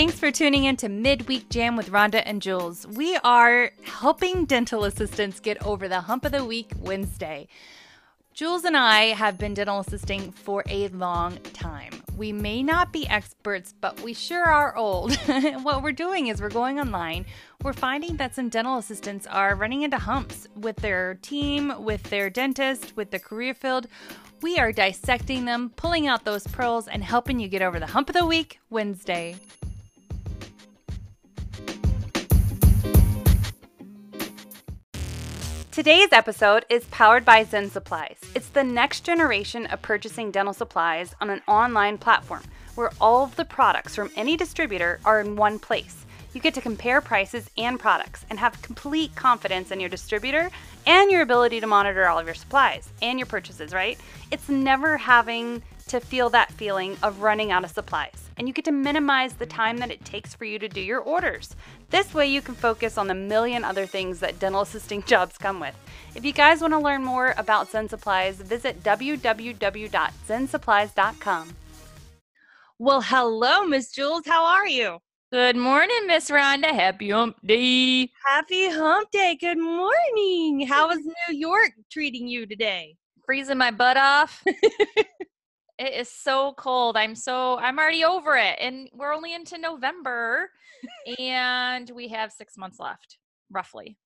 Thanks for tuning in to Midweek Jam with Rhonda and Jules. We are helping dental assistants get over the hump of the week Wednesday. Jules and I have been dental assisting for a long time. We may not be experts, but we sure are old. what we're doing is we're going online. We're finding that some dental assistants are running into humps with their team, with their dentist, with the career field. We are dissecting them, pulling out those pearls, and helping you get over the hump of the week Wednesday. Today's episode is powered by Zen Supplies. It's the next generation of purchasing dental supplies on an online platform where all of the products from any distributor are in one place. You get to compare prices and products and have complete confidence in your distributor and your ability to monitor all of your supplies and your purchases, right? It's never having to feel that feeling of running out of supplies. And you get to minimize the time that it takes for you to do your orders. This way, you can focus on the million other things that dental assisting jobs come with. If you guys want to learn more about Zen Supplies, visit www.zensupplies.com. Well, hello, Miss Jules. How are you? Good morning, Miss Rhonda. Happy Hump Day. Happy Hump Day. Good morning. How is New York treating you today? Freezing my butt off. it is so cold. I'm so I'm already over it, and we're only into November, and we have six months left, roughly.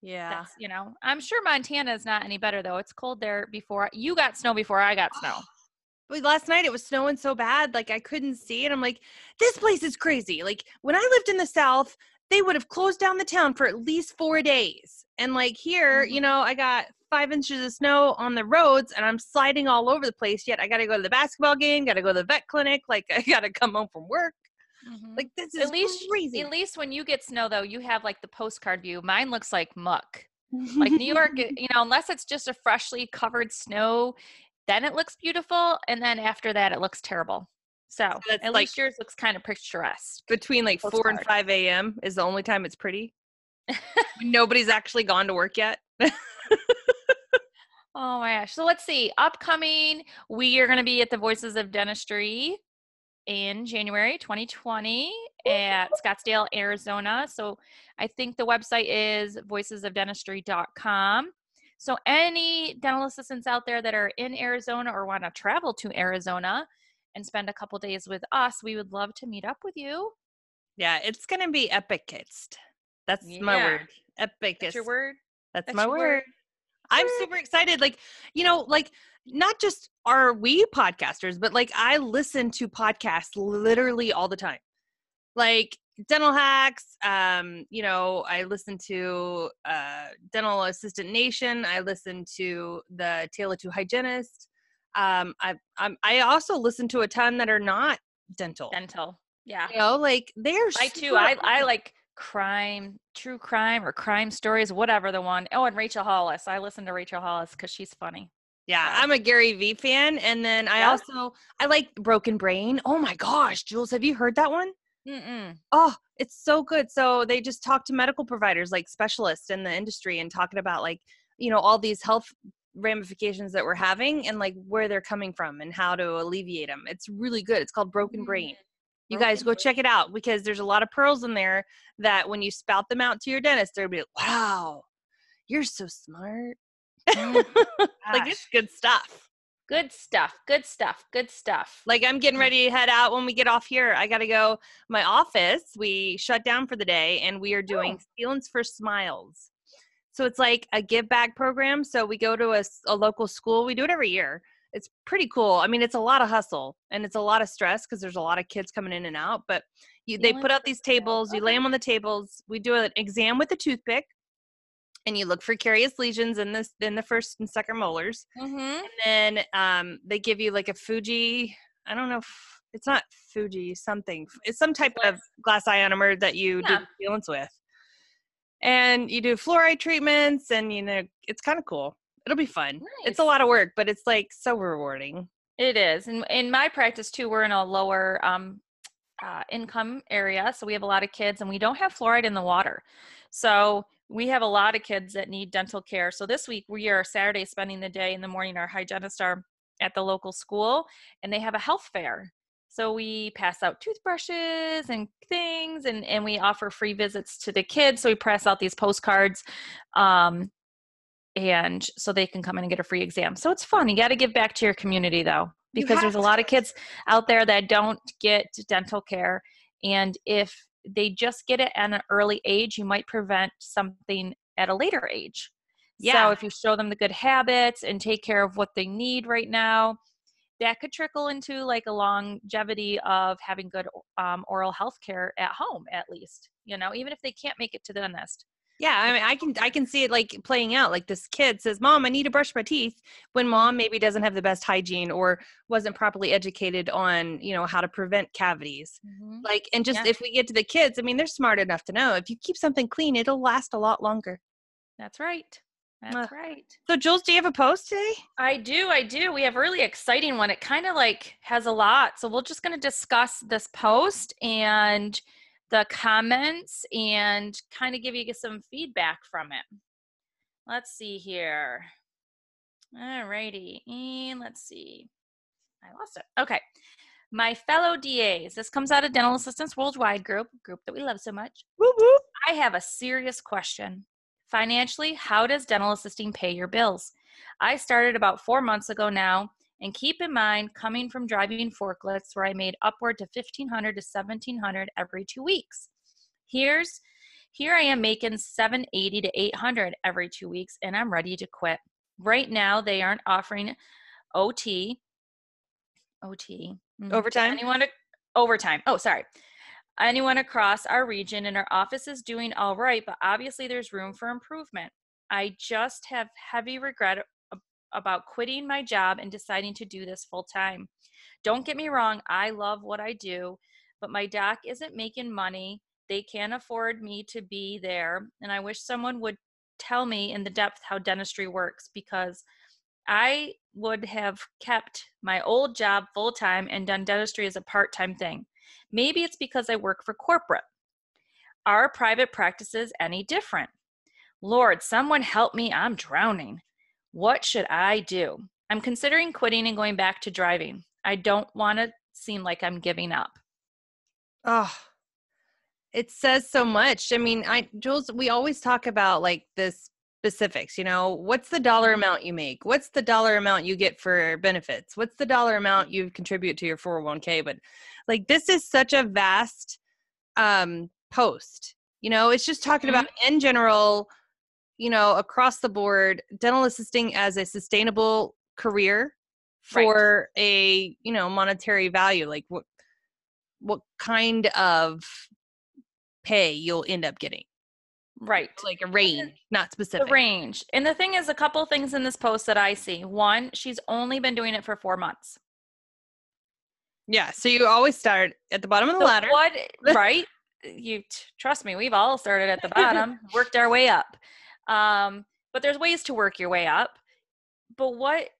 Yeah. That's, you know, I'm sure Montana is not any better though. It's cold there before you got snow before I got snow. But last night it was snowing so bad, like I couldn't see and I'm like, this place is crazy. Like when I lived in the South, they would have closed down the town for at least four days. And like here, Mhm. you know, I got five inches of snow on the roads and I'm sliding all over the place. Yet I got to go to the basketball game, got to go to the vet clinic. Like I got to come home from work. Mm-hmm. Like this is at least crazy. at least when you get snow though, you have like the postcard view. Mine looks like muck. Like New York, you know, unless it's just a freshly covered snow, then it looks beautiful, and then after that, it looks terrible. So that's at like- least yours looks kind of picturesque. Between like four and five a.m. is the only time it's pretty. nobody's actually gone to work yet. Oh my gosh. So let's see. Upcoming, we are going to be at the Voices of Dentistry in January 2020 at Scottsdale, Arizona. So I think the website is voicesofdentistry.com. So any dental assistants out there that are in Arizona or want to travel to Arizona and spend a couple days with us, we would love to meet up with you. Yeah, it's gonna be epicest. That's my word. Epicest. That's your word. That's, That's my word. word. I'm super excited. Like, you know, like not just are we podcasters, but like I listen to podcasts literally all the time. Like dental hacks, um, you know, I listen to uh Dental Assistant Nation, I listen to the Tale of Two Hygienist. Um I I'm I also listen to a ton that are not dental. Dental. Yeah. You know, like they're I too. I I like crime, true crime, or crime stories, whatever the one. Oh, and Rachel Hollis. I listen to Rachel Hollis because she's funny. Yeah. I'm a Gary Vee fan, and then I Yeah? also I like Broken Brain. Oh my gosh, Jules, have you heard that one? Mm-mm. Oh, it's so good. So they just talk to medical providers, like specialists in the industry, and talking about like you know all these health ramifications that we're having and like where they're coming from and how to alleviate them. It's really good. It's called Broken mm-hmm. Brain. You guys Mm, go check it out because there's a lot of pearls in there that when you spout them out to your dentist, they'll be like, "Wow, you're so smart." Mm, like it's good stuff. Good stuff. Good stuff. Good stuff. Like I'm getting ready to head out when we get off here. I got to go. My office, we shut down for the day and we are doing Feelings for Smiles. So it's like a give back program. So we go to a local school. We do it every year. It's pretty cool. I mean, it's a lot of hustle and it's a lot of stress because there's a lot of kids coming in and out. But you, they put out these tables. You lay them on the tables. We do an exam with a toothpick, and you look for carious lesions in this in the first and second molars Mm-hmm. and then um, they give you like a Fuji. I don't know. If, it's not Fuji. Something. It's some type of glass ionomer that you do Yeah. the sealants with. and you do fluoride treatments, and you know it's kind of cool. It'll be fun. It's a lot of work, but it's like so rewarding. It is. And in my practice too, we're in a lower um, uh, income area. So we have a lot of kids and we don't have fluoride in the water. So we have a lot of kids that need dental care. So this week we are Saturday spending the day in the morning. Our hygienists are at the local school and they have a health fair. So we pass out toothbrushes and things and, and we offer free visits to the kids. So we pass out these postcards. Um, and so they can come in and get a free exam. So it's fun. You got to give back to your community though, because there's a lot of kids out there that don't get dental care. And if they just get it at an early age, you might prevent something at a later age. Yeah. So if you show them the good habits and take care of what they need right now, that could trickle into like a longevity of having good um, oral health care at home, at least, you know, even if they can't make it to the dentist. Yeah, I mean, I can I can see it like playing out. Like this kid says, "Mom, I need to brush my teeth," when mom maybe doesn't have the best hygiene or wasn't properly educated on you know how to prevent cavities. Mm-hmm. Like, and just Yeah. if we get to the kids, I mean, they're smart enough to know if you keep something clean, it'll last a lot longer. That's right. That's Ugh. right. So, Jules, do you have a post today? I do. I do. We have a really exciting one. It kind of like has a lot. So we're just going to discuss this post and the comments and kind of give you some feedback from it. Let's see here. All righty. And let's see. I lost it. Okay. My fellow DAs, this comes out of Dental Assistants Worldwide group, group that we love so much. Whoop, whoop. I have a serious question. Financially, how does dental assisting pay your bills? I started about four months ago now, and keep in mind, coming from driving forklifts where I made upward to 1500 to 1700 every two weeks. Here's here I am making 780 to 800 every two weeks, and I'm ready to quit. Right now, they aren't offering OT, OT, mhm, Overtime? Anyone overtime? Oh, sorry anyone across our region and our office is doing all right but obviously there's room for improvement i just have heavy regret about quitting my job and deciding to do this full time don't get me wrong i love what i do but my doc isn't making money they can't afford me to be there and i wish someone would tell me in the depth how dentistry works because i would have kept my old job full time and done dentistry as a part-time thing Maybe it's because I work for corporate. Are private practices any different? Lord, someone help me. I'm drowning. What should I do? I'm considering quitting and going back to driving. I don't want to seem like I'm giving up. Oh, it says so much. I mean, I Jules, we always talk about like the specifics, you know, what's the dollar amount you make? What's the dollar amount you get for benefits? What's the dollar amount you contribute to your 401k? But like this is such a vast um post. You know, it's just talking about in general, you know, across the board, dental assisting as a sustainable career Right. for a, you know, monetary value. Like what what kind of pay you'll end up getting Right. like a range not specific. The range. And the thing is, a couple things in this post that I see. One, she's only been doing it for four months. yeah so you always start at the bottom of the So ladder What, right? You t- trust me, we've all started at the bottom, worked our way up. Um, but there's ways to work your way up. But what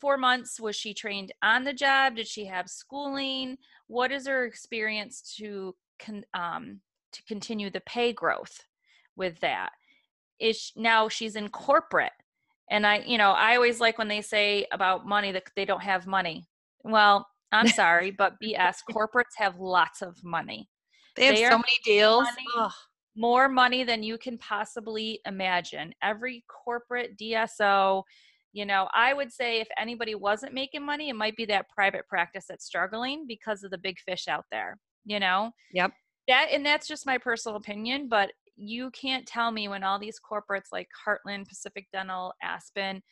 four months was she trained on the job? Did she have schooling? What is her experience to con- um, to continue the pay growth with that? Is sh- now she's in corporate, and I, you know, I always like when they say about money that they don't have money. Well, I'm sorry, but BS. Corporates have lots of money they have they so many deals money. More money than you can possibly imagine. Every corporate DSO, you know, I would say if anybody wasn't making money, it might be that private practice that's struggling because of the big fish out there, you know? Yep. That and that's just my personal opinion, but you can't tell me when all these corporates like Heartland, Pacific Dental, Aspen,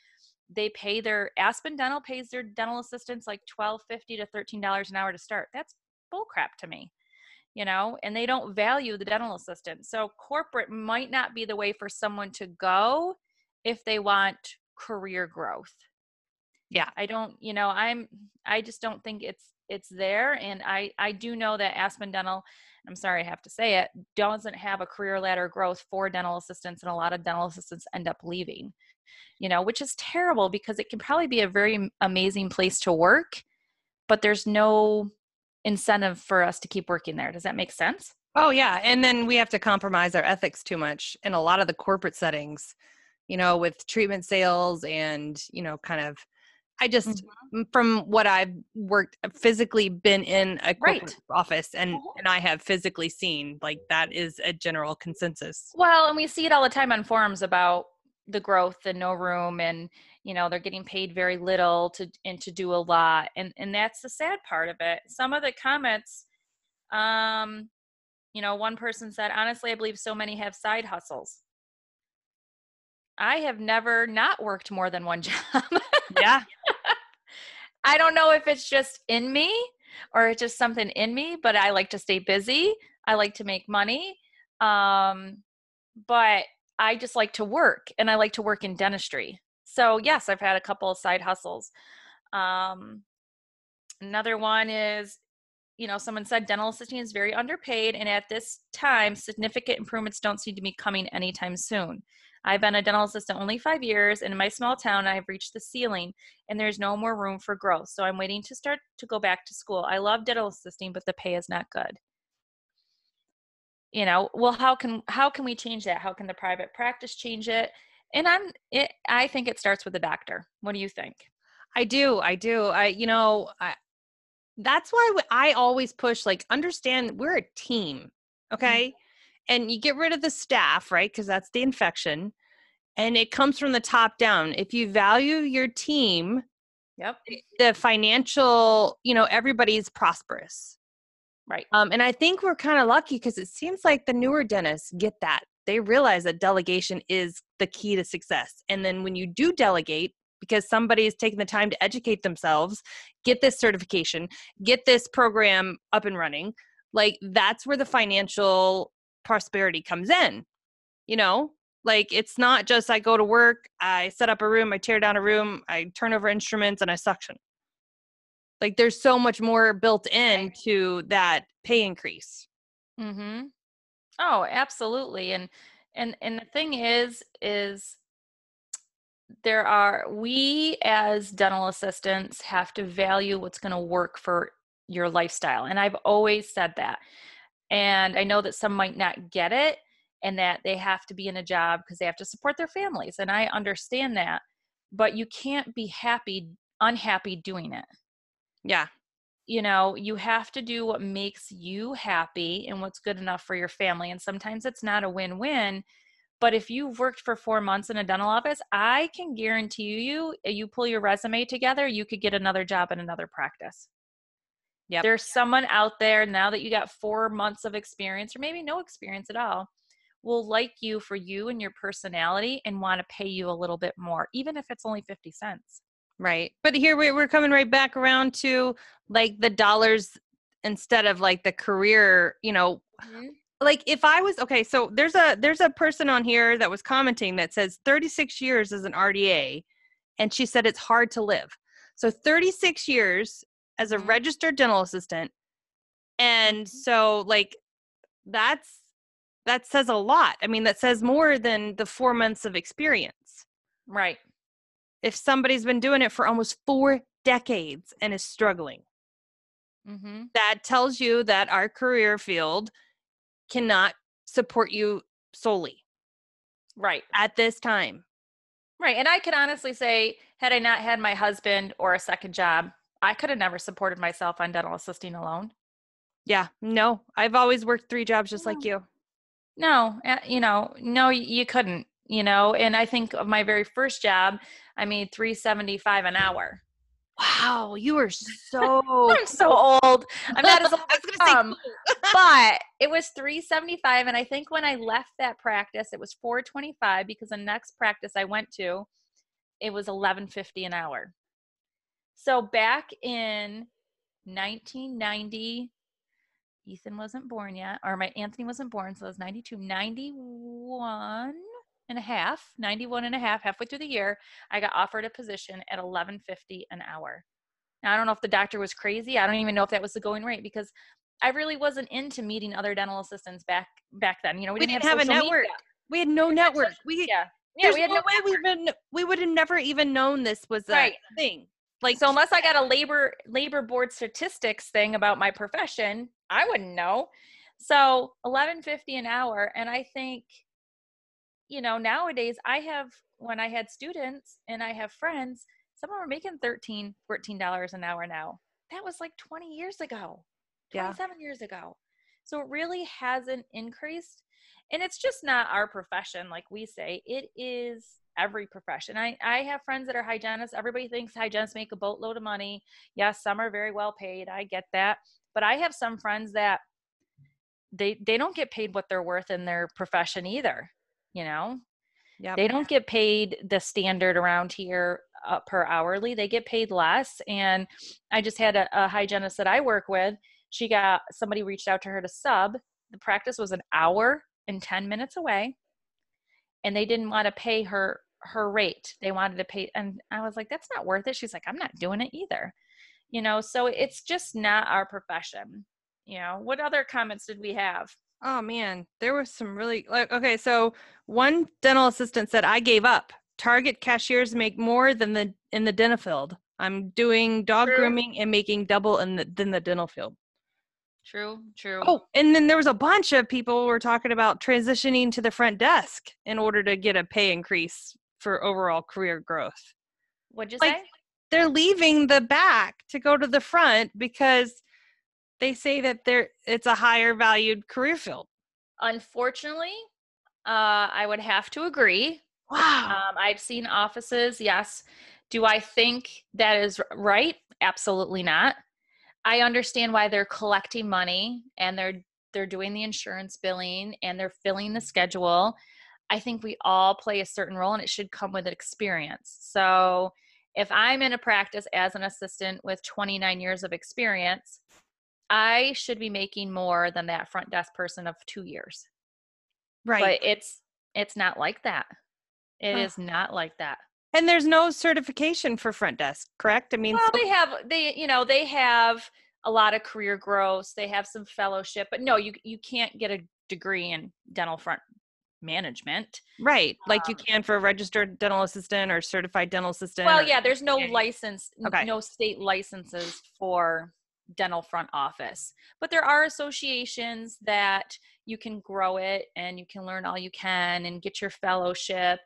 they pay their Aspen Dental pays their dental assistants like twelve fifty to thirteen dollars an hour to start. That's bullcrap to me you know, and they don't value the dental assistant. So corporate might not be the way for someone to go if they want career growth. Yeah. I don't, you know, I'm I just don't think it's it's there and i i do know that aspen dental i'm sorry i have to say it doesn't have a career ladder growth for dental assistants and a lot of dental assistants end up leaving you know which is terrible because it can probably be a very amazing place to work but there's no incentive for us to keep working there does that make sense Oh yeah, and then we have to compromise our ethics too much in a lot of the corporate settings, you know, with treatment sales and you know, kind of. I just, Mm-hmm. from what I've worked, physically been in a corporate Right. office, and Mhm. and I have physically seen like that is a general consensus. Well, and we see it all the time on forums about the growth and no room and you know they're getting paid very little to and to do a lot and and that's the sad part of it. Some of the comments um you know one person said honestly I believe so many have side hustles. I have never not worked more than one job. Yeah, I don't know if it's just in me or it's just something in me, but I like to stay busy. I like to make money. Um, but I just like to work and I like to work in dentistry. So, yes, I've had a couple of side hustles. Um, another one is, you know, someone said dental assisting is very underpaid, and at this time, significant improvements don't seem to be coming anytime soon. I've been a dental assistant only five years, and in my small town, I have reached the ceiling and there's no more room for growth. So I'm waiting to start to go back to school. I love dental assisting, but the pay is not good. You know, well, how can how can we change that? How can the private practice change it? And I'm it, I think it starts with the doctor. What do you think? I do. I do. I, you know, I, that's why i always push like understand we're a team, mm-hmm. okay? And you get rid of the staff, right? Because that's the infection, and it comes from the top down. If you value your team, Yep. the financial, you know, everybody's prosperous. Right. Um, and I think we're kind of lucky because it seems like the newer dentists get that. They realize that delegation is the key to success. And then when you do delegate, because somebody is taking the time to educate themselves, get this certification, get this program up and running, like that's where the financial prosperity comes in. You know, like it's not just I go to work, I set up a room, I tear down a room, I turn over instruments, and I suction like there's so much more built in to that pay increase Mm-hmm. Oh, absolutely. And and and the thing is, is there are we as dental assistants have to value what's going to work for your lifestyle. And I've always said that. And I know that some might not get it and that they have to be in a job because they have to support their families. And I understand that. But you can't be happy, unhappy doing it yeah you know, you have to do what makes you happy and what's good enough for your family. And sometimes it's not a win win. But if you've worked for four months in a dental office, I can guarantee you, you pull your resume together, you could get another job in another practice. Yep. There's someone out there now that you got four months of experience, or maybe no experience at all, will like you for you and your personality and want to pay you a little bit more, even if it's only 50 cents. Right but here we- we're coming right back around to like the dollars instead of like the career you know like if i was okay so there's a there's a person on here that was commenting that says 36 years as an rda and she said it's hard to live so 36 years as a Mhm. registered dental assistant and Mhm. so like that's that says a lot i mean that says more than the four months of experience Right. If somebody's been doing it for almost four decades and is struggling Mm-hmm. that tells you that our career field cannot support you solely Right. at this time Right. And I could honestly say, had I not had my husband or a second job, I could have never supported myself on dental assisting alone. yeah no i've always worked three jobs just like you No, uh, you know, no, you couldn't, you know. And I think of my very first job, I made 375 an hour. wow you are so I'm so old. I'm not as old as was gonna say some, but it was 375 and I think when I left that practice it was 425 because the next practice I went to it was 1150 an hour. So back in 1990 Ethan wasn't born yet or my Anthony wasn't born so it was 92 91 and a half 91 and a half halfway through the year I got offered a position at 1150 an hour. Now, I don't know if the doctor was crazy. I don't even know if that was the going rate because I really wasn't into meeting other dental assistants back back then. You know, we, We didn't, didn't have a network. media. We had no network. We Yeah, yeah, we had no no way we even we would have never even known this was a Right. thing. like so unless I got a labor labor board statistics thing about my profession, I wouldn't know. So eleven fifty an hour, and I think, you know, nowadays I have when I had students and I have friends, some of them are making 13 dollars an hour now. That was like twenty years ago, Yeah. twenty seven years ago. So it really hasn't increased, and it's just not our profession, like we say. It is every profession. I, I have friends that are hygienists. Everybody thinks hygienists make a boatload of money. Yes, some are very well paid. I get that. But I have some friends that they they don't get paid what they're worth in their profession either. You know, Yeah. they don't get paid the standard around here uh, per hourly. They get paid less. And I just had a, a hygienist that I work with. She got somebody reached out to her to sub. The practice was an hour and 10 minutes away. And they didn't want to pay her her rate. They wanted to pay and I was like, that's not worth it. She's like, I'm not doing it either. You know, so it's just not our profession. You know, what other comments did we have? Oh man, there was some really like okay, so one dental assistant said I gave up. Target cashiers make more than the in the dental field. I'm doing dog True. grooming and making double in the than the dental field. True, true. Oh, and then there was a bunch of people were talking about transitioning to the front desk in order to get a pay increase for overall career growth. what'd you like- say? They're leaving the back to go to the front because they say that they're it's a higher valued career field. Unfortunately, uh, I would have to agree. Wow. Um, I've seen offices, yes. Do I think that is right? Absolutely not. I understand why they're collecting money and they're they're doing the insurance billing and they're filling the schedule. I think we all play a certain role and it should come with experience. So, if I'm in a practice as an assistant with 29 years of experience, I should be making more than that front desk person of 2 years right. but it's it's not like that It Huh. is not like that And there's no certification for front desk, correct? I mean, well so- they have they you know they have a lot of career growth they have some fellowship but no you you can't get a degree in dental front management right, like Um you can for a registered dental assistant or certified dental assistant. well or- yeah there's no yeah. license Okay. no state licenses for dental front office but there are associations that you can grow it and you can learn all you can and get your fellowship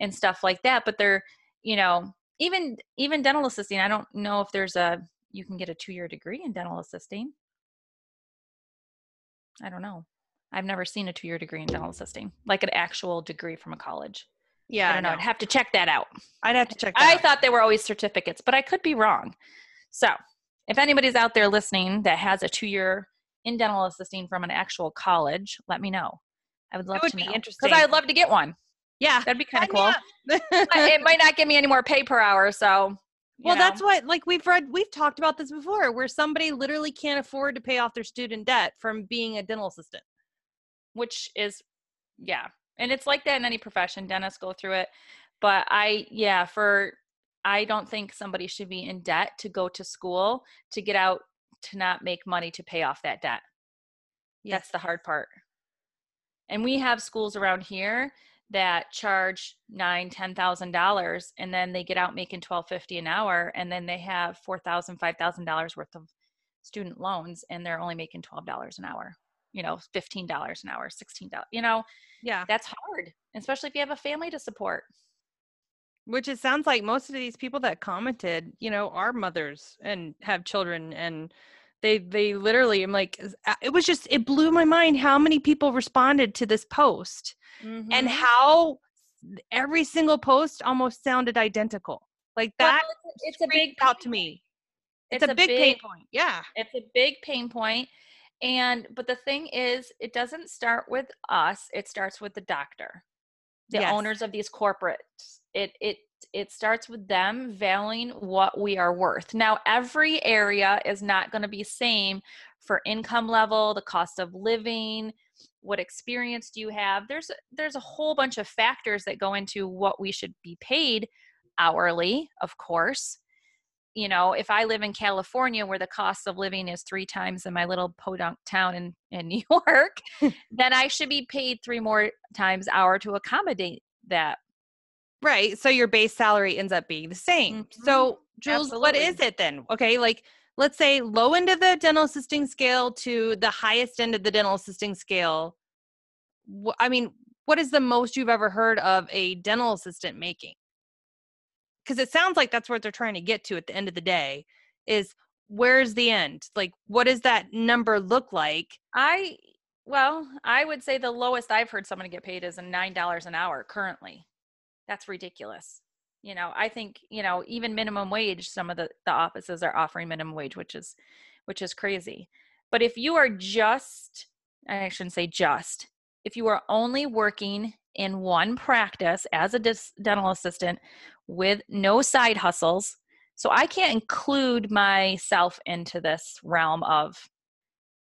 and stuff like that but they're you know even even dental assisting i don't know if there's a you can get a two year degree in dental assisting i don't know i've never seen a two year degree in dental assisting like an actual degree from a college yeah, i don't know no. i'd have to check that out I'd have to check. That I out. thought they were always certificates, but I could be wrong. So, if anybody's out there listening that has a two year in dental assisting from an actual college, let me know. I would love would to be know. interesting. I'd love to get one. yeah, That'd be kind of cool. it might not give me any more pay per hour. So, well, know, that's what like we've read. We've talked about this before, where somebody literally can't afford to pay off their student debt from being a dental assistant. which is, yeah. And it's like that in any profession. Dentists go through it. But I, yeah, for, I don't think somebody should be in debt to go to school to get out to not make money to pay off that debt. That's the hard part. And we have schools around here that charge nine, ten thousand dollars, and then they get out making twelve fifty an hour, and then they have four thousand, five thousand dollars worth of student loans, and they're only making twelve dollars an hour. You know, fifteen dollars an hour, sixteen dollars. You know, yeah. that's hard, especially if you have a family to support. Which it sounds like most of these people that commented, you know, are mothers and have children, and they they literally. I'm like, it was just it blew my mind how many people responded to this post and Mhm. how every single post almost sounded identical. Like Well, that it's, a- it's a big out to me. It's, it's a, big, pain point. Yeah. it's a big pain point and but the thing is it doesn't start with us it starts with the doctor the Yes. owners of these corporates. It it it starts with them valuing what we are worth. Now every area is not going to be same for income level the cost of living what experience do you have? There's a- there's a whole bunch of factors that go into what we should be paid hourly of course you know, if I live in California where the cost of living is three times in my little podunk town in, in New York, then I should be paid three more times hour to accommodate that. Right. So your base salary ends up being the same. Mhm. So, Jules, what is it then? Okay. Like, let's say low end of the dental assisting scale to the highest end of the dental assisting scale. I mean, what is the most you've ever heard of a dental assistant making? Because it sounds like that's what they're trying to get to at the end of the day is where's the end? Like, what does that number look like? I, well, I would say the lowest I've heard someone get paid is a $9 an hour currently. That's ridiculous. You know, I think, you know, even minimum wage, some of the, the offices are offering minimum wage, which is, which is crazy. But if you are just, I shouldn't say just, if you are only working in one practice as a dis- dental assistant with no side hustles, so I can't include myself into this realm of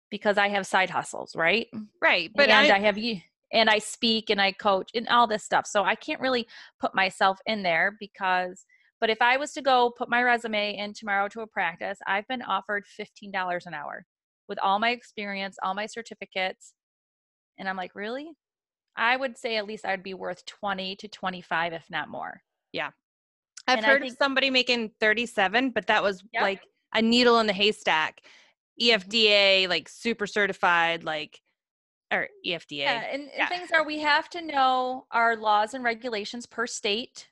because I have side hustles, right? Right. But and I, I, have you and I speak and I coach and all this stuff. So I can't really put myself in there because but if I was to go put my resume in tomorrow to a practice, I've been offered $15 an hour with all my experience, all my certificates. And I'm like, really? I would say at least I'd be worth 20 to 25 if not more. Yeah. I've and heard of somebody making 37, but that was Yep. like a needle in the haystack. EFDA, like super certified, like, or EFDA. Yeah, and, and Yeah. things are we have to know our laws and regulations per state.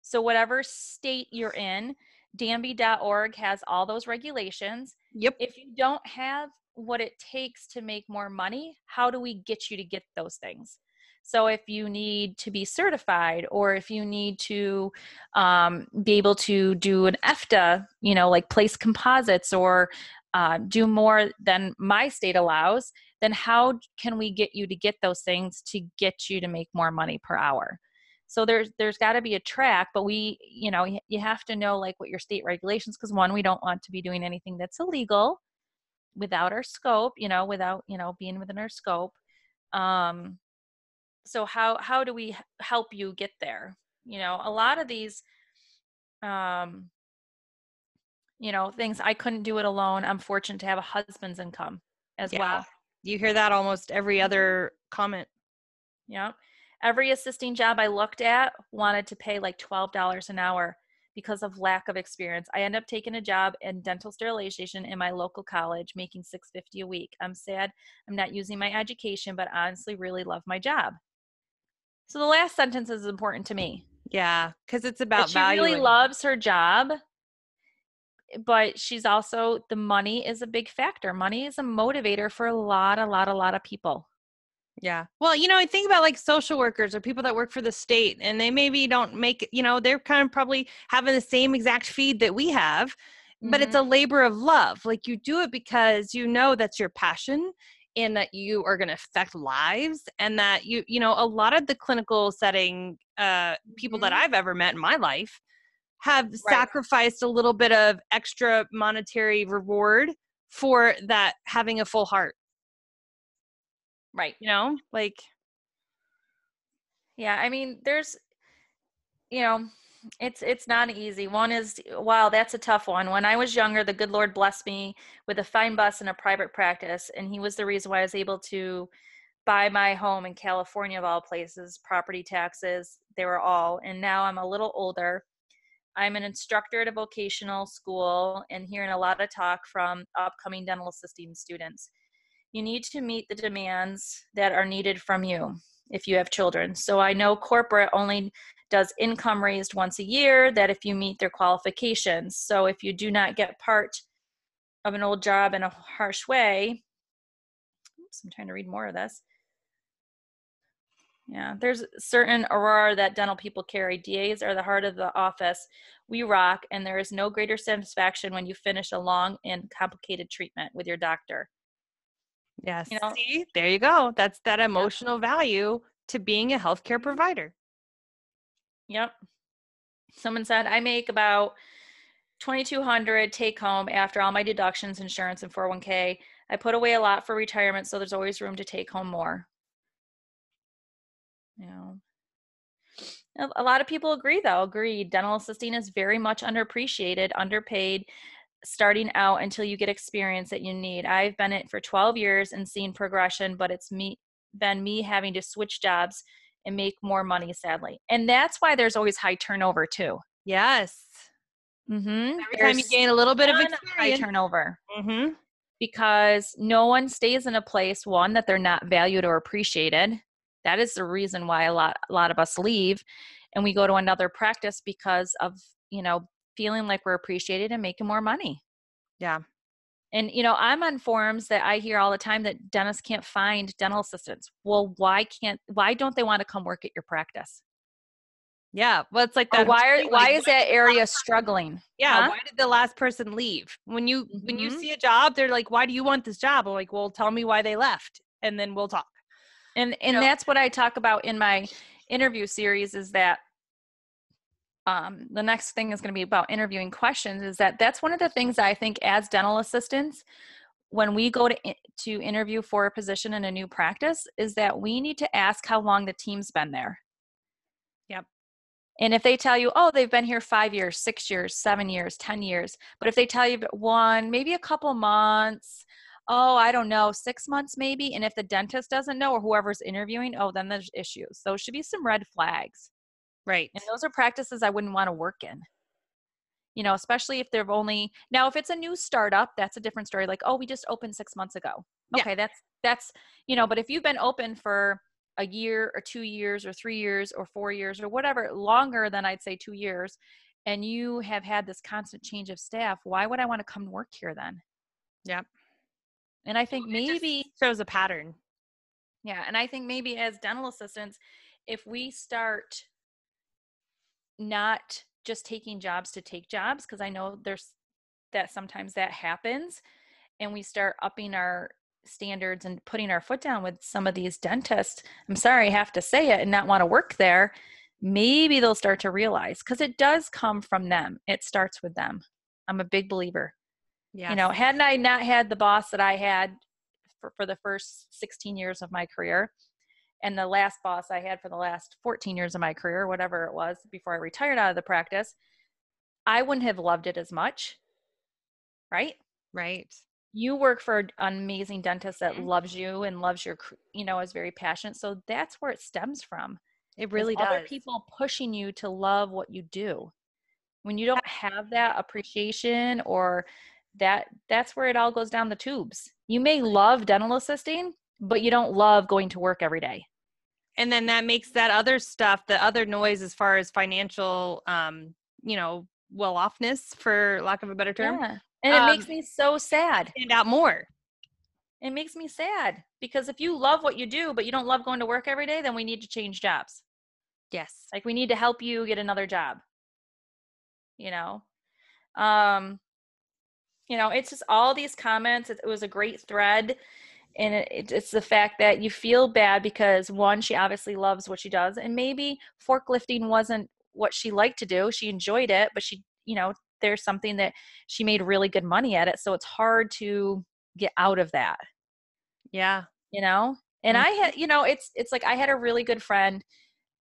So whatever state you're in, danb.org has all those regulations. Yep. If you don't have what it takes to make more money, how do we get you to get those things? So if you need to be certified, or if you need to um, be able to do an EFDA, you know, like place composites, or uh, do more than my state allows, then how can we get you to get those things to get you to make more money per hour? So there's there's got to be a track, but we, you know, you have to know like what your state regulations, because one, we don't want to be doing anything that's illegal without our scope, you know, without you know being within our scope. Um, so how how do we help you get there? You know, a lot of these, um, you know, things I couldn't do it alone. I'm fortunate to have a husband's income as Yeah. well. You hear that almost every other comment. Yeah. Every assisting job I looked at wanted to pay like $12 an hour because of lack of experience. I end up taking a job in dental sterilization in my local college, making 650 a week. I'm sad I'm not using my education, but honestly really love my job. So the last sentence is important to me. Yeah. Because it's about she value. really loves her job, but she's also the money is a big factor. Money is a motivator for a lot, a lot, a lot of people. Yeah. Well, you know, I think about like social workers or people that work for the state and they maybe don't make, you know, they're kind of probably having the same exact feed that we have, but it's a labor of love. Like you do it because you know that's your passion and that you are going to affect lives and that you, you know, a lot of the clinical setting uh people that Mhm. I've ever met in my life have sacrificed a little bit of extra monetary reward for that having a full heart, right. you know? Like Yeah, I mean, there's, you know, it's it's not easy. One is, wow, that's a tough one. When I was younger, the good Lord blessed me with a fine bus and a private practice, and He was the reason why I was able to buy my home in California of all places. Property taxes, they were all. And now I'm a little older. I'm an instructor at a vocational school, and hearing a lot of talk from upcoming dental assisting students. You need to meet the demands that are needed from you if you have children. So I know corporate only does income raised once a year, that if you meet their qualifications. So if you do not get part of an old job in a harsh way, oops, I'm trying to read more of this. Yeah, there's certain aurora that dental people carry. DAs are the heart of the office. We rock, and there is no greater satisfaction when you finish a long and complicated treatment with your doctor. Yes. You know- See, there you go. That's that emotional value to being a healthcare mm-hmm. provider. Yep. Someone said I make about 2200 take home after all my deductions, insurance and 401k. I put away a lot for retirement so there's always room to take home more. You know. A a lot of people agree, though. Agree. Dental assisting is very much underappreciated, underpaid, starting out until you get experience that you need. I've been it for 12 years and seen progression, but it's me been me having to switch jobs and make more money, sadly. And that's why there's always high turnover too. Yes. Mm-hmm. Every time you gain a little bit of experience, high turnover mm-hmm. because no one stays in a place one that they're not valued or appreciated. That is the reason why a lot a lot of us leave and we go to another practice because of, you know, feeling like we're appreciated and making more money. Yeah. And you know, I'm on forums that I hear all the time that dentists can't find dental assistants. Well, why can't why don't they want to come work at your practice? Yeah. Well, it's like Or that. why are, why is that area struggling? Yeah. Huh? Why did the last person leave? When you when you Mhm. see a job, they're like, "Why do you want this job?" I'm like, "Well, tell me why they left, and then we'll talk." and and know? that's what i talk about in my interview series is that um, the next thing is going to be about interviewing questions is that that's one of the things i think as dental assistants when we go to to interview for a position in a new practice is that we need to ask how long the team's been there Yep. and if they tell you oh they've been here five years six years seven years ten years but if they tell you one maybe a couple months oh, I don't know, six months maybe. And if the dentist doesn't know or whoever's interviewing, oh, then there's issues. Those should be some red flags. Right. And those are practices I wouldn't want to work in. You know, especially if they've only now if it's a new startup, that's a different story. Like, oh, we just opened six months ago. Yeah. Okay, that's that's you know, but if you've been open for a year or two years or three years or four years or whatever, longer than I'd say two years, and you have had this constant change of staff, why would I want to come work here then? Yep. And I think maybe shows a pattern. Yeah, and I think maybe as dental assistants, if we start not just taking jobs to take jobs, because I know there's that sometimes that happens, and we start upping our standards and putting our foot down with some of these dentists, I'm sorry, I have to say it and not want to work there, maybe they'll start to realize because it does come from them. It starts with them. I'm a big believer Yeah. you know hadn't i not had the boss that i had for, for the first 16 years of my career and the last boss i had for the last 14 years of my career whatever it was before i retired out of the practice i wouldn't have loved it as much right Right. you work for an amazing dentist that Mhm. loves you and loves your you know is very passionate so that's where it stems from It really does. other does. people pushing you to love what you do when you don't have that appreciation or that that's where it all goes down the tubes you may love dental assisting but you don't love going to work every day and then that makes that other stuff, the other noise as far as financial, um, you know, well offness, for lack of a better term, yeah and it makes Um, me so sad stand out more. it makes me sad because if you love what you do but you don't love going to work every day then we need to change jobs Yes. like we need to help you get another job you know um you know it's just all these comments it, it was a great thread and it, it- it's the fact that you feel bad because one she obviously loves what she does and maybe forklifting wasn't what she liked to do she enjoyed it but she you know there's something that she made really good money at it so it's hard to get out of that. Yeah. you know? And i had mm-hmm. you know it's it's like i had a really good friend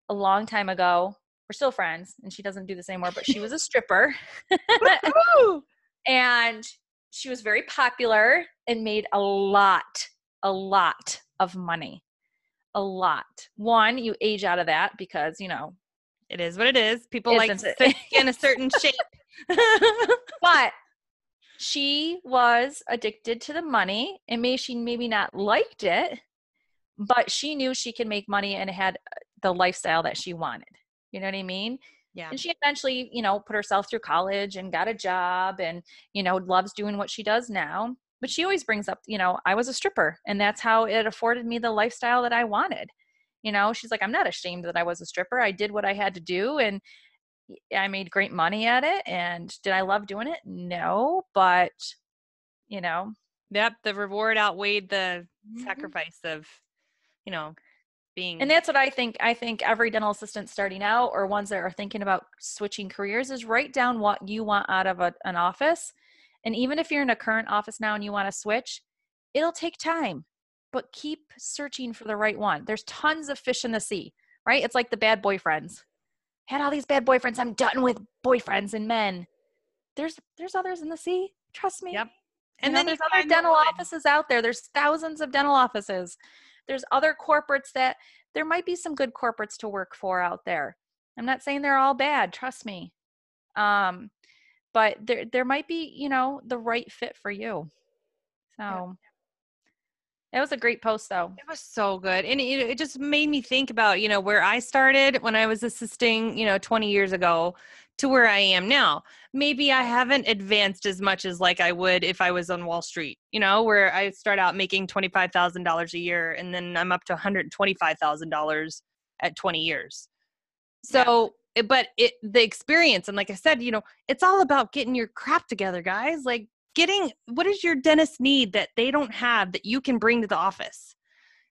a long time ago we're still friends and she doesn't do this anymore but she was a stripper. And she was very popular and made a lot a lot of money a lot one you age out of that because you know It is what it is. People like Isn't to it? stay in a certain shape. but she was addicted to the money and maybe she maybe not liked it but she knew she could make money and had uh, the lifestyle that she wanted you know what i mean yeah. and she eventually you know put herself through college and got a job and you know loves doing what she does now but she always brings up you know i was a stripper and that's how it afforded me the lifestyle that i wanted you know she's like i'm not ashamed that i was a stripper i did what i had to do and i made great money at it and did i love doing it no but you know Yep. The reward outweighed the mm-hmm. sacrifice of, you know, being. and that's what i think i think every dental assistant starting out or ones that are thinking about switching careers is write down what you want out of a, an office and even if you're in a current office now and you want to switch it'll take time but keep searching for the right one there's tons of fish in the sea right it's like the bad boyfriends had all these bad boyfriends. I'm done with boyfriends and men. There's there's others in the sea. Trust me. Yep. And And then you there's other dental one. offices out there. There's thousands of dental offices. There's other corporates that there might be some good corporates to work for out there. I'm not saying they're all bad, trust me. Um, but there there might be, you know, the right fit for you. So it was a great post though. It was so good. And it, it just made me think about, you know, where I started when I was assisting, you know, 20 years ago to where I am now. Maybe I haven't advanced as much as like I would if I was on Wall Street, you know, where I start out making $25,000 a year and then I'm up to $125,000 at 20 years. So, but it the experience and like I said, you know, it's all about getting your crap together, guys. Like getting what does your dentist need that they don't have that you can bring to the office?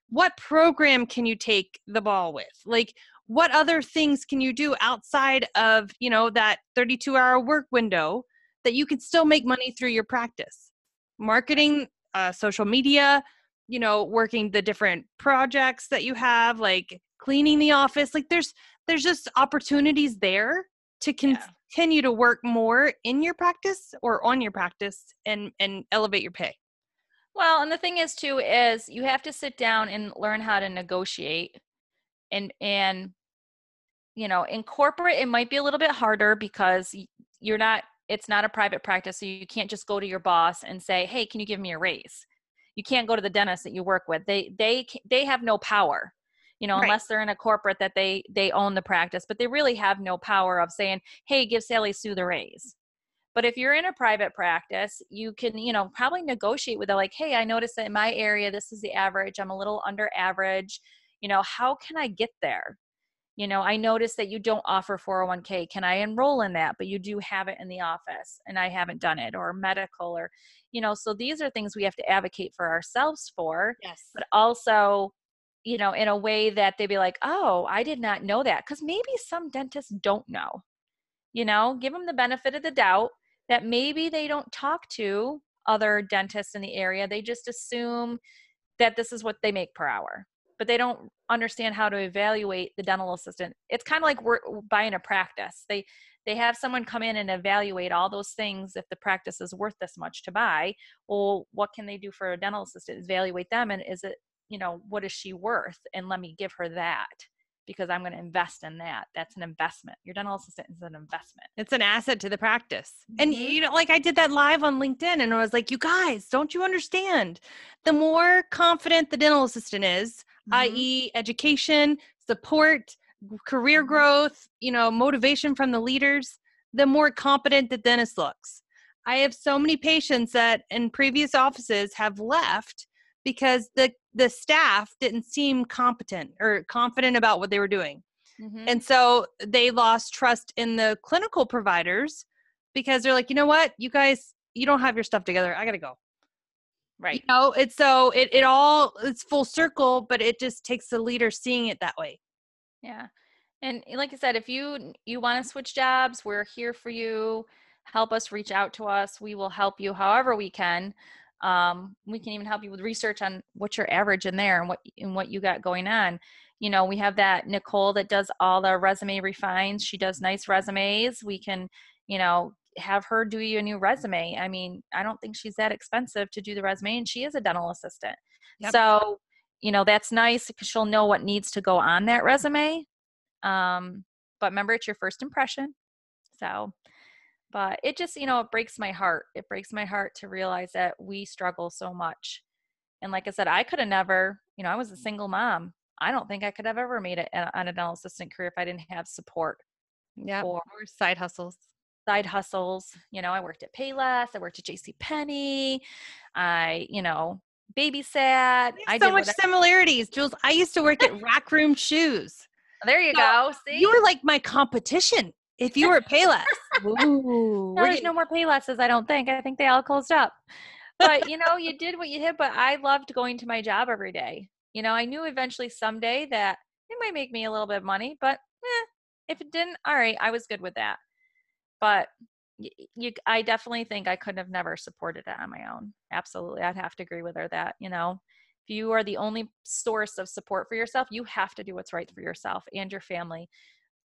What program can you take the ball with? Like what other things can you do outside of, you know, that 32 hour work window that you can still make money through your practice? Marketing, uh, social media, you know, working the different projects that you have, like cleaning the office. Like there's there's just opportunities there to Yeah. continue to work more in your practice or on your practice and and elevate your pay. Well, and the thing is too is you have to sit down and learn how to negotiate. And and you know, in corporate it might be a little bit harder because you're not it's not a private practice so you can't just go to your boss and say, "Hey, can you give me a raise?" You can't go to the dentist that you work with. They they they have no power. You know, Right. unless they're in a corporate that they they own the practice, but they really have no power of saying, "Hey, give Sally Sue the raise." But if you're in a private practice, you can, you know, probably negotiate with them like, hey, I noticed that in my area, this is the average. I'm a little under average. You know, how can I get there? You know, I noticed that you don't offer 401k. Can I enroll in that? But you do have it in the office and I haven't done it, or medical, or, you know, so these are things we have to advocate for ourselves for Yes. but also you know in a way that they'd be like oh i did not know that because maybe some dentists don't know you know? Give them the benefit of the doubt that maybe they don't talk to other dentists in the area they just assume that this is what they make per hour but they don't understand how to evaluate the dental assistant. It's kind of like we're buying a practice. They they have someone come in and evaluate all those things if the practice is worth this much to buy. Well what can they do for a dental assistant? Evaluate them and is it you know what is she worth and let me give her that because i'm going to invest in that that's an investment your dental assistant is an investment It's an asset to the practice. And Mhm. you know, like I did that live on LinkedIn and I was like, you guys, don't you understand? The more confident the dental assistant is, Mhm. i.e., education, support, career Mhm. growth, you know, motivation from the leaders, the more competent the dentist looks. I have so many patients that in previous offices have left because the the staff didn't seem competent or confident about what they were doing. Mhm. And so they lost trust in the clinical providers because they're like, you know what, you guys, you don't have your stuff together. I gotta go. right You know, it's so it it all it's full circle, but it just takes the leader seeing it that way. Yeah. And like I said, if you you want to switch jobs, we're here for you. Help us reach out to us. We will help you however we can. Um, we can even help you with research on what's your average in there and what and what you got going on. You know, we have that Nicole that does all the resume refines. She does nice resumes. We can, you know, have her do you a new resume. I mean, I don't think she's that expensive to do the resume, and she is a dental assistant. Yep. So, you know, that's nice because she'll know what needs to go on that resume um but remember it's your first impression so but it just you know it breaks my heart it breaks my heart to realize that we struggle so much and like i said i could have never you know i was a single mom i don't think i could have ever made it on a dental assistant career if i didn't have support Yeah. Or- Or side hustles. side hustles you know i worked at payless i worked at jc penney i you know babysat i so much similarities, Jules. I used to work at Rack Room Shoes. there you So, go see You were like my competition if you were at Payless. Ooh, there's no more Paylesses, I don't think. I think they all closed up. But you know, you did what you did. But I loved going to my job every day. You know, I knew eventually someday that it might make me a little bit of money, but eh, if it didn't, all right, I was good with that. But you, I definitely think I couldn't have never supported it on my own. Absolutely, I'd have to agree with her that you know, if you are the only source of support for yourself, you have to do what's right for yourself and your family.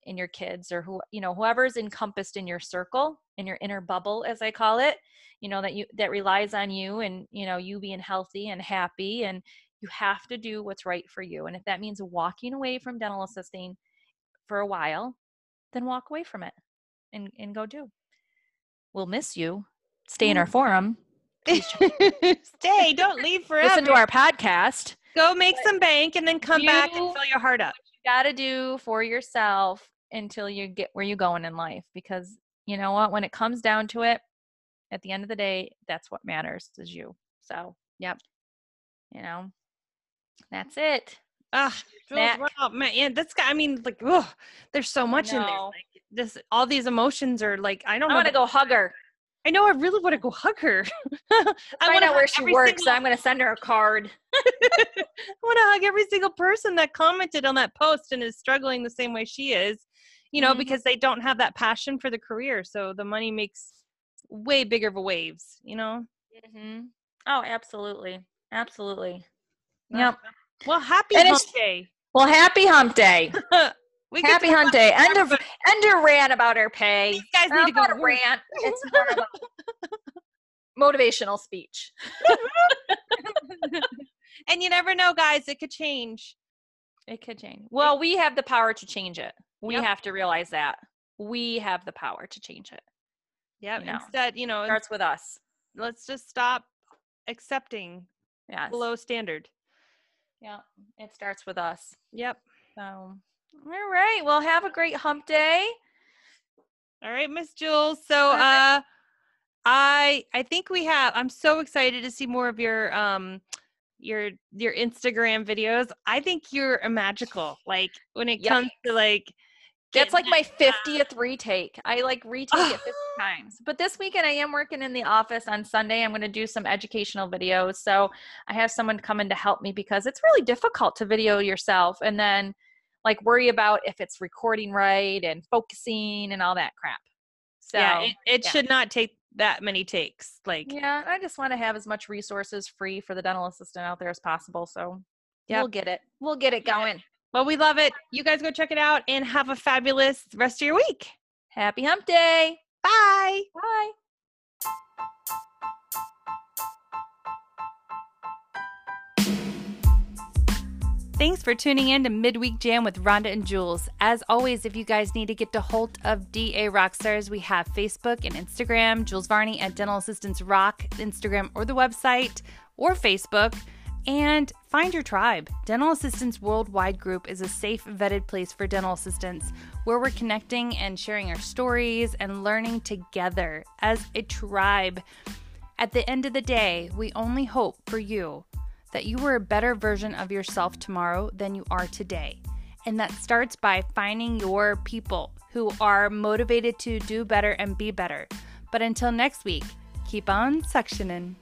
In your kids or who you know whoever's encompassed in your circle in your inner bubble as i call it you know that you that relies on you and you know you being healthy and happy and you have to do what's right for you. And if that means walking away from dental assisting for a while then walk away from it and and go do. We'll miss you. Stay in our mm. forum. Stay, don't leave forever. listen to our podcast. Go make some bank and then come back and fill your heart up. Got to do for yourself until you get where you're going in life because you know what when it comes down to it at the end of the day that's what matters is you so Yep. you know that's it Ah, wow, man, yeah, that's. got- I mean, like, oh, there's so much in there. Like, this, all these emotions are like, I don't i want to go hug her I know. I really want to go hug her. I find out where she works single- i'm going to send her a card I want to hug every single person that commented on that post and is struggling the same way she is, you know, Mhm. because they don't have that passion for the career. So the money makes way bigger of a waves, you know? hmm oh absolutely absolutely yep Well, happy hump day. well happy hump day we happy about day end of end rant about our pay These guys need to go to rant it's more motivational speech and you never know, guys. It could change. It could change. Well, we have the power to change it. We Yep. have to realize that. We have the power to change it. Yeah. You know, Instead, you know, It starts with us. let's just stop accepting Yes. below standard. Yeah. It starts with us. Yep. So, all right. Well, have a great hump day. All right, Miss Jules. So uh I I think we have I'm so excited to see more of your um your your Instagram videos. I think you're a magical. Like when it comes to like That's like my 50th retake. I like retake it 50 times. But this weekend I am working in the office on Sunday. I'm going to do some educational videos. So I have someone coming to help me because it's really difficult to video yourself and then like worry about if it's recording right and focusing and all that crap. So yeah, it, it yeah. should not take that many takes. Like yeah, I just want to have as much resources free for the dental assistant out there as possible. So yeah, we'll get it. We'll get it going. well, we love it. You guys go check it out and have a fabulous rest of your week. Happy hump day. Bye. Bye. Thanks for tuning in to Midweek Jam with Rhonda and Jules. As always, if you guys need to get a hold of DA Rockstars, we have Facebook and Instagram, Jules Varney at Dental Assistants Rock, Instagram or the website or Facebook. And find your tribe. Dental Assistants Worldwide Group is a safe, vetted place for dental assistants where we're connecting and sharing our stories and learning together as a tribe. At the end of the day, we only hope for you that you were a better version of yourself tomorrow than you are today. And that starts by finding your people who are motivated to do better and be better. But until next week, keep on suctioning.